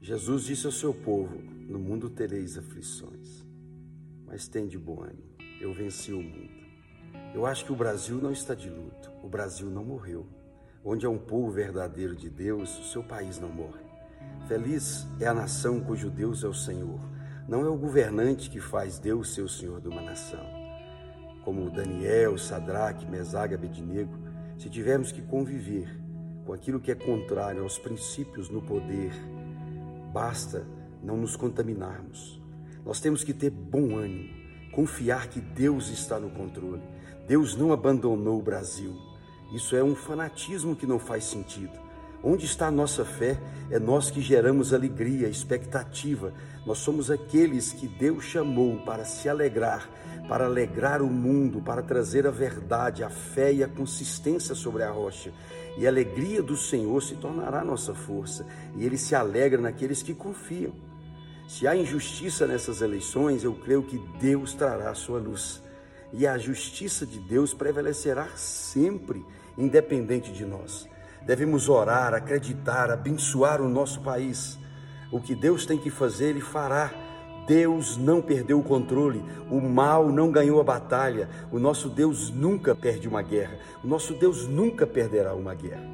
Jesus disse ao seu povo: No mundo tereis aflições, mas tem de bom ânimo, eu venci o mundo. Eu acho que o Brasil não está de luto, o Brasil não morreu. Onde é um povo verdadeiro de Deus, o seu país não morre. Feliz é a nação cujo Deus é o Senhor. Não é o governante que faz Deus ser o Senhor de uma nação. Como Daniel, Sadraque, Mesaga, Abednego, se tivermos que conviver com aquilo que é contrário aos princípios no poder, basta não nos contaminarmos. Nós temos que ter bom ânimo, confiar que Deus está no controle. Deus não abandonou o Brasil. Isso é um fanatismo que não faz sentido. Onde está a nossa fé? É nós que geramos alegria, expectativa. Nós somos aqueles que Deus chamou para se alegrar, para alegrar o mundo, para trazer a verdade, a fé e a consistência sobre a rocha. E a alegria do Senhor se tornará nossa força, e ele se alegra naqueles que confiam. Se há injustiça nessas eleições, eu creio que Deus trará a sua luz. E a justiça de Deus prevalecerá sempre, independente de nós. Devemos orar, acreditar, abençoar o nosso país. O que Deus tem que fazer, Ele fará. Deus não perdeu o controle, o mal não ganhou a batalha. O nosso Deus nunca perde uma guerra, o nosso Deus nunca perderá uma guerra.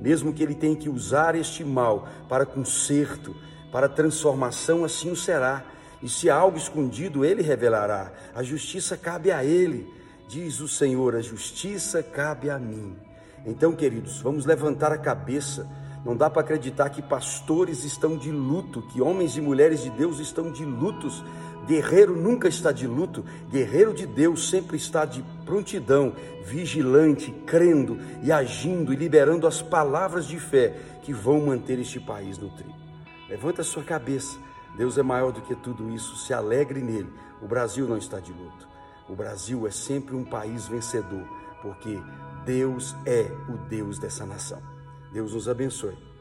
Mesmo que ele tenha que usar este mal para conserto, para transformação, assim o será. E se há algo escondido, ele revelará. A justiça cabe a ele. Diz o Senhor: a justiça cabe a mim. Então, queridos, vamos levantar a cabeça não dá para acreditar que pastores estão de luto, que homens e mulheres de Deus estão de lutos. Guerreiro nunca está de luto, guerreiro de Deus sempre está de prontidão, vigilante, crendo e agindo e liberando as palavras de fé que vão manter este país no trilho. Levanta a sua cabeça, Deus é maior do que tudo isso, se alegre nele. O Brasil não está de luto. O Brasil é sempre um país vencedor, porque Deus é o Deus dessa nação. Deus nos abençoe.